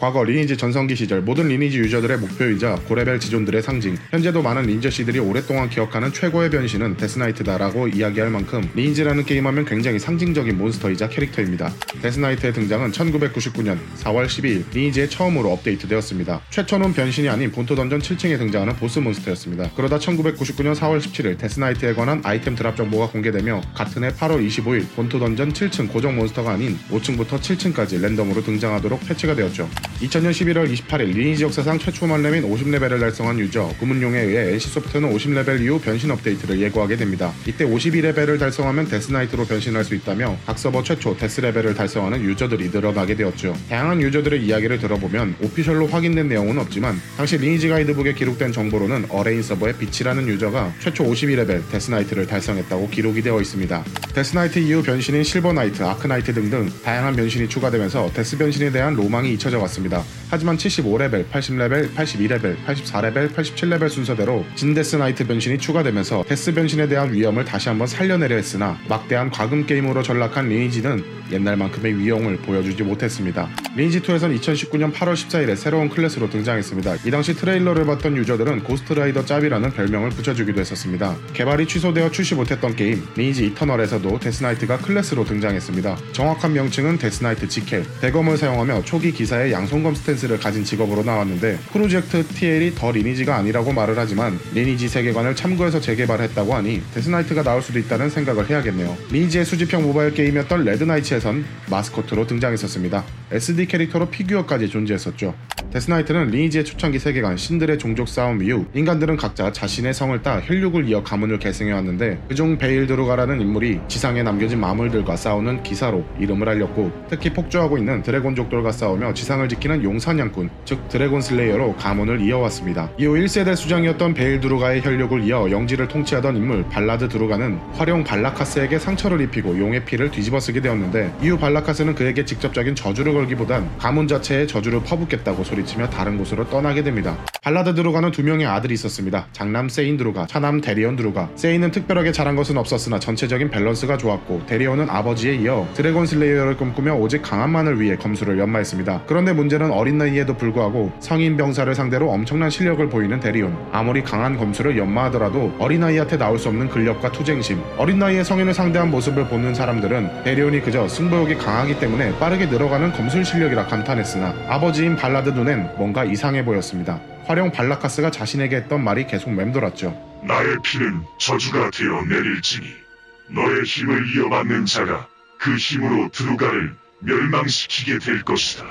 과거 리니지 전성기 시절 모든 리니지 유저들의 목표이자 고레벨 지존들의 상징 현재도 많은 린저씨들이 오랫동안 기억하는 최고의 변신은 데스나이트다라고 이야기할 만큼 리니지라는 게임하면 굉장히 상징적인 몬스터이자 캐릭터입니다. 데스나이트의 등장은 1999년 4월 12일 리니지에 처음으로 업데이트되었습니다. 최초는 변신이 아닌 본토 던전 7층에 등장하는 보스 몬스터였습니다. 그러다 1999년 4월 17일 데스나이트에 관한 아이템 드랍 정보가 공개되며 같은 해 8월 25일 본토 던전 7층 고정 몬스터가 아닌 5층부터 7층까지 랜덤으로 등장하도록 패치가 되었죠. 2000년 11월 28일 리니지 역사상 최초 만렙인 50레벨을 달성한 유저 구문룡에 의해 NC소프트는 50레벨 이후 변신 업데이트를 예고하게 됩니다. 이때 52레벨을 달성하면 데스나이트로 변신할 수 있다며 각 서버 최초 데스레벨을 달성하는 유저들이 늘어나게 되었죠. 다양한 유저들의 이야기를 들어보면 official로 확인된 내용은 없지만 당시 리니지 가이드북에 기록된 정보로는 어레인 서버의 빛이라는 유저가 최초 52레벨 데스나이트를 달성했다고 기록이 되어 있습니다. 데스나이트 이후 변신인 실버나이트, 아크나이트 등등 다양한 변신이 추가되면서 데스 변신에 대한 로망이 잊혀져 왔습니다. 하지만 75레벨, 80레벨, 82레벨, 84레벨, 87레벨 순서대로 진데스 나이트 변신이 추가되면서 데스 변신에 대한 위엄을 다시 한번 살려내려 했으나 막대한 과금 게임으로 전락한 리니지는 옛날만큼의 위용을 보여주지 못했습니다. 리니지2에선 2019년 8월 14일에 새로운 클래스로 등장했습니다. 이 당시 트레일러를 봤던 유저들은 고스트라이더 짭이라는 별명을 붙여주기도 했었습니다. 개발이 취소되어 출시 못했던 게임 리니지 이터널에서도 데스나이트가 클래스로 등장했습니다. 정확한 명칭은 데스나이트 지켈, 대검을 사용하며 초기 기사의 양 손검 stance를 가진 직업으로 나왔는데 프로젝트 TL이 The 리니지가 아니라고 말을 하지만 리니지 세계관을 참고해서 재개발했다고 하니 데스나이트가 나올 수도 있다는 생각을 해야겠네요. 리니지의 수집형 모바일 게임이었던 레드나이츠에선 마스코트로 등장했었습니다. SD 캐릭터로 피규어까지 존재했었죠. 데스나이트는 리니지의 초창기 세계관 신들의 종족 싸움 이후 인간들은 각자 자신의 성을 따 혈육을 이어 가문을 계승해왔는데 그중 베일 드루가라는 인물이 지상에 남겨진 마물들과 싸우는 기사로 이름을 알렸고 특히 폭주하고 있는 드래곤족들과 싸우며 지상을 지키는 용사냥꾼 즉 dragon slayer로 가문을 이어왔습니다. 이후 1세대 수장이었던 베일 드루가의 혈육을 이어 영지를 통치하던 인물 발라드 드루가는 화룡 발라카스에게 상처를 입히고 용의 피를 뒤집어쓰게 되었는데 이후 발라카스는 그에게 직접적인 저주를 걸 기보단 가문 자체에 저주를 퍼붓겠다고 소리치며 다른 곳으로 떠나게 됩니다. 발라드 드루가는 두 명의 아들이 있었습니다. 장남 세인 드루가, 차남 데리온 드루가. 세인은 특별하게 잘한 것은 없었으나 전체적인 밸런스가 좋았고 데리온은 아버지에 이어 dragon slayer를 꿈꾸며 오직 강함만을 위해 검술을 연마했습니다. 그런데 문제는 어린 나이에도 불구하고 성인 병사를 상대로 엄청난 실력을 보이는 데리온. 아무리 강한 검술을 연마하더라도 어린아이한테 나올 수 없는 근력과 투쟁심. 어린 나이에 성인을 상대한 모습을 보는 사람들은 데리온이 그저 승부욕이 강하기 때문에 빠르게 늘어가는 검술 실력이라 감탄했으나 아버지인 발라드 눈엔 뭔가 이상해 보였습니다. 활용 발라카스가 자신에게 했던 말이 계속 맴돌았죠. 나의 피는 저주가 되어 내릴지니 너의 힘을 이어받는 자가 그 힘으로 드루가를 멸망시키게 될 것이다.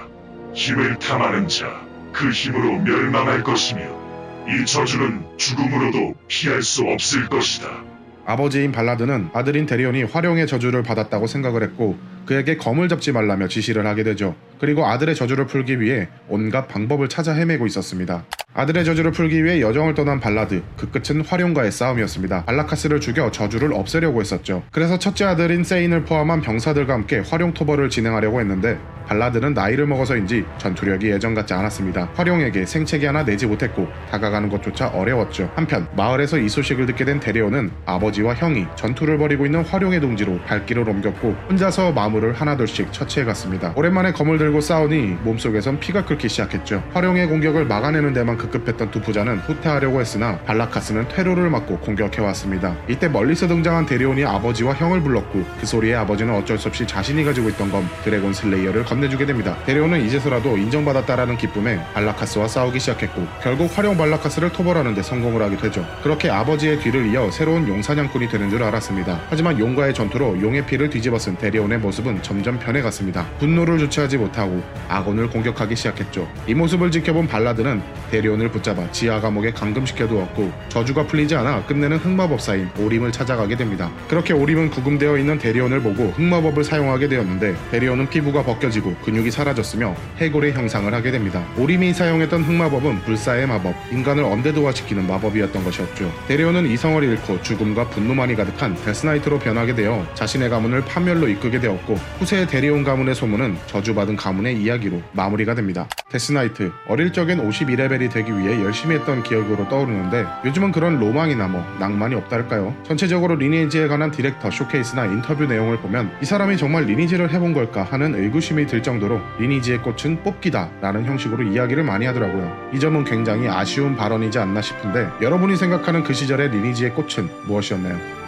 힘을 탐하는 자, 그 힘으로 멸망할 것이며 이 저주는 죽음으로도 피할 수 없을 것이다. 아버지인 발라드는 아들인 데리온이 활용의 저주를 받았다고 생각을 했고 그에게 검을 잡지 말라며 지시를 하게 되죠. 그리고 아들의 저주를 풀기 위해 온갖 방법을 찾아 헤매고 있었습니다. 아들의 저주를 풀기 위해 여정을 떠난 발라드, 그 끝은 화룡과의 싸움이었습니다. 발라카스를 죽여 저주를 없애려고 했었죠. 그래서 첫째 아들인 세인을 포함한 병사들과 함께 화룡 토벌을 진행하려고 했는데 발라드는 나이를 먹어서인지 전투력이 예전 같지 않았습니다. 화룡에게 생채기 하나 내지 못했고 다가가는 것조차 어려웠죠. 한편 마을에서 이 소식을 듣게 된 데리온은 아버지와 형이 전투를 벌이고 있는 화룡의 둥지로 발길을 옮겼고 혼자서 마물을 하나둘씩 처치해 갔습니다. 오랜만에 검을 들고 싸우니 몸속에선 피가 끓기 시작했죠. 화룡의 공격을 막아내는 데만 급급했던 두 부자는 후퇴하려고 했으나 발라카스는 퇴로를 막고 공격해왔습니다. 이때 멀리서 등장한 데리온이 아버지와 형을 불렀고 그 소리에 아버지는 어쩔 수 없이 자신이 가지고 있던 검 dragon slayer를 건네주게 됩니다. 데리온은 이제서라도 인정받았다라는 기쁨에 발라카스와 싸우기 시작했고 결국 화룡 발라카스를 토벌하는 데 성공을 하게 되죠. 그렇게 아버지의 뒤를 이어 새로운 용사냥꾼이 되는 줄 알았습니다. 하지만 용과의 전투로 용의 피를 뒤집어 쓴 데리온의 모습은 점점 변해갔습니다. 분노를 주체하지 못하고 아군을 공격하기 시작했죠. 이 모습을 지켜본 발라드는 데리온을 붙잡아 지하 감옥에 감금시켜 두었고 저주가 풀리지 않아 끝내는 흑마법사인 오림을 찾아가게 됩니다. 그렇게 오림은 구금되어 있는 데리온을 보고 흑마법을 사용하게 되었는데 데리온은 피부가 벗겨지고 근육이 사라졌으며 해골의 형상을 하게 됩니다. 오림이 사용했던 흑마법은 불사의 마법, 인간을 undead화시키는 마법이었던 것이었죠. 데리온은 이성을 잃고 죽음과 분노만이 가득한 데스나이트로 변하게 되어 자신의 가문을 파멸로 이끌게 되었고 후세의 데리온 가문의 소문은 저주받은 가문의 이야기로 마무리가 됩니다. 데스나이트 어릴 적엔 52레벨이 되기 위해 열심히 했던 기억으로 떠오르는데 요즘은 그런 로망이나 뭐 낭만이 없달까요? 전체적으로 리니지에 관한 디렉터 쇼케이스나 인터뷰 내용을 보면 이 사람이 정말 리니지를 해본 걸까 하는 의구심이 들 정도로 리니지의 꽃은 뽑기다 라는 형식으로 이야기를 많이 하더라고요. 이 점은 굉장히 아쉬운 발언이지 않나 싶은데 여러분이 생각하는 그 시절의 리니지의 꽃은 무엇이었나요?